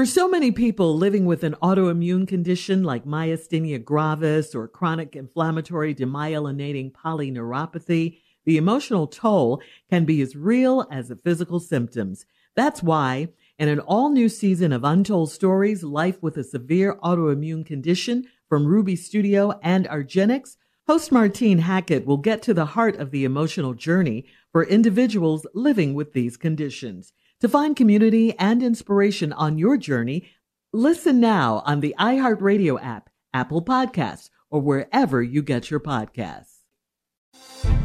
For so many people living with an autoimmune condition like myasthenia gravis or chronic inflammatory demyelinating polyneuropathy, the emotional toll can be as real as the physical symptoms. That's why, in an all new season of Untold Stories Life with a Severe Autoimmune Condition from Ruby Studio and argenx, host Martine Hackett will get to the heart of the emotional journey for individuals living with these conditions. To find community and inspiration on your journey, listen now on the iHeartRadio app, Apple Podcasts, or wherever you get your podcasts.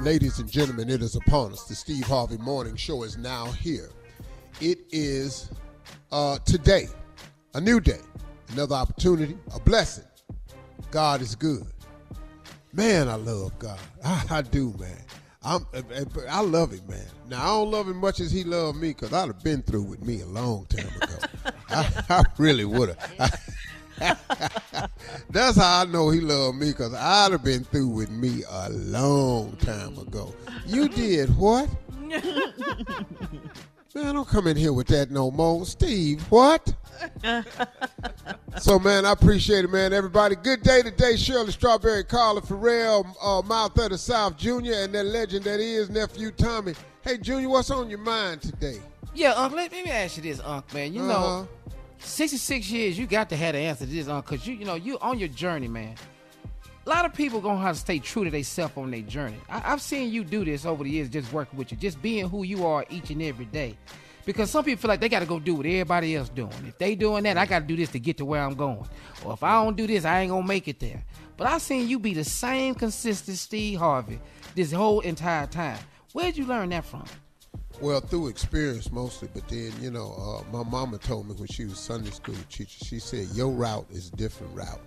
Ladies and gentlemen, it is upon us. The Steve Harvey Morning Show is now here. It is uh, today, a new day, another opportunity, a blessing. God is good. Man, I love God. I, I do, man. I'm, I love him, man. Now I don't love him much as he loved me, cause I'd have been through with me a long time ago. I, I really would have. That's how I know he loved me, because I'd have been through with me a long time ago. You did what? Man, don't come in here with that no more. Steve, what? so, man, I appreciate it, man. Everybody, good day today. Shirley Strawberry, Carla Ferrell, uh, Mouth of the South Jr., and that legend that is nephew Tommy. Hey, Junior, what's on your mind today? Yeah, Uncle, let, let me ask you this, Uncle, man. You Uh-huh. know, 66 years, you got to have the answer to this, uh, Uncle, because you, you know, you on your journey, man. A lot of people gonna have to stay true to themselves on their journey. I, I've seen you do this over the years, just working with you, just being who you are each and every day. Because some people feel like they got to go do what everybody else doing. If they doing that, I got to do this to get to where I'm going. Or if I don't do this, I ain't gonna make it there. But I seen you be the same consistent Steve Harvey this whole entire time. Where'd you learn that from? Well, through experience mostly, but then, you know, uh, my mama told me when she was Sunday school teacher, she said, Your route is a different route.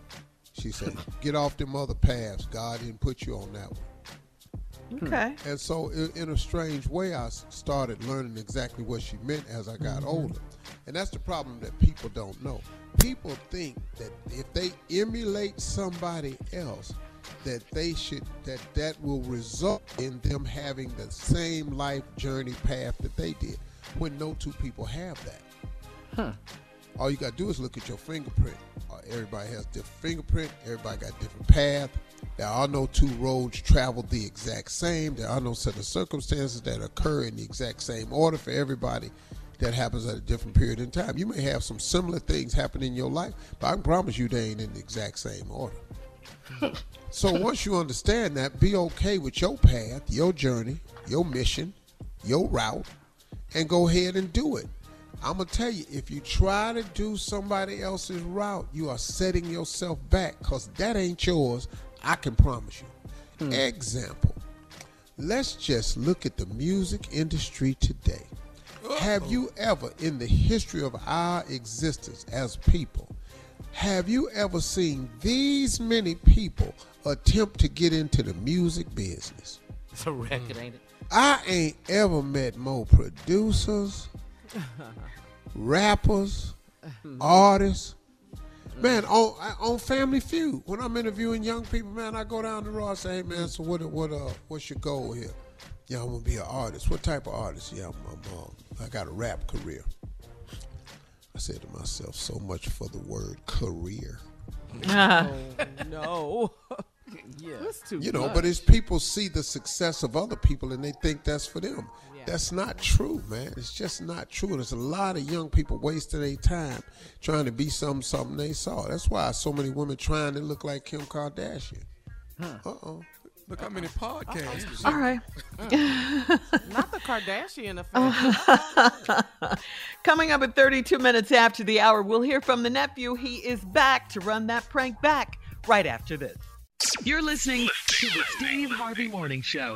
She said, Get off them other paths. God didn't put you on that one. Okay. And so, i- in a strange way, I started learning exactly what she meant as I got older. And that's the problem that people don't know. People think that if they emulate somebody else, that they should that that will result in them having the same life journey path that they did. When no two people have that. Huh. All you gotta do is look at your fingerprint. Uh, everybody has different fingerprint. Everybody got different path. There are no two roads traveled the exact same. There are no set of circumstances that occur in the exact same order for everybody. That happens at a different period in time. You may have some similar things happen in your life, but I can promise you they ain't in the exact same order. So once you understand that, be okay with your path, your journey, your mission, your route, and go ahead and do it. I'm gonna tell you, if you try to do somebody else's route, you are setting yourself back because that ain't yours. I can promise you. Hmm. Example. Let's just look at the music industry today. Have you ever, in the history of our existence as people, have you ever seen these many people attempt to get into the music business? It's a record, ain't it? I ain't ever met more producers, rappers, artists. Man, on on Family Feud, when I'm interviewing young people, man, I go down the road. I say, "Hey, man, so what? What? Uh, what's your goal here? Yeah, I'm gonna be an artist. What type of artist? Yeah, I'm, I'm uh, I got a rap career. I said to myself, so much for the word career. no. Yeah. That's too You know, much. but it's people see the success of other people and they think that's for them. That's not true, man. It's just not true. And There's a lot of young people wasting their time trying to be something, something they saw. That's why so many women trying to look like Kim Kardashian. Uh oh. Look how many podcasts. All right. Not the Kardashian effect. Coming up at 32 minutes after the hour, we'll hear from the nephew. He is back to run that prank back right after this. You're listening to the Steve Harvey Morning Show.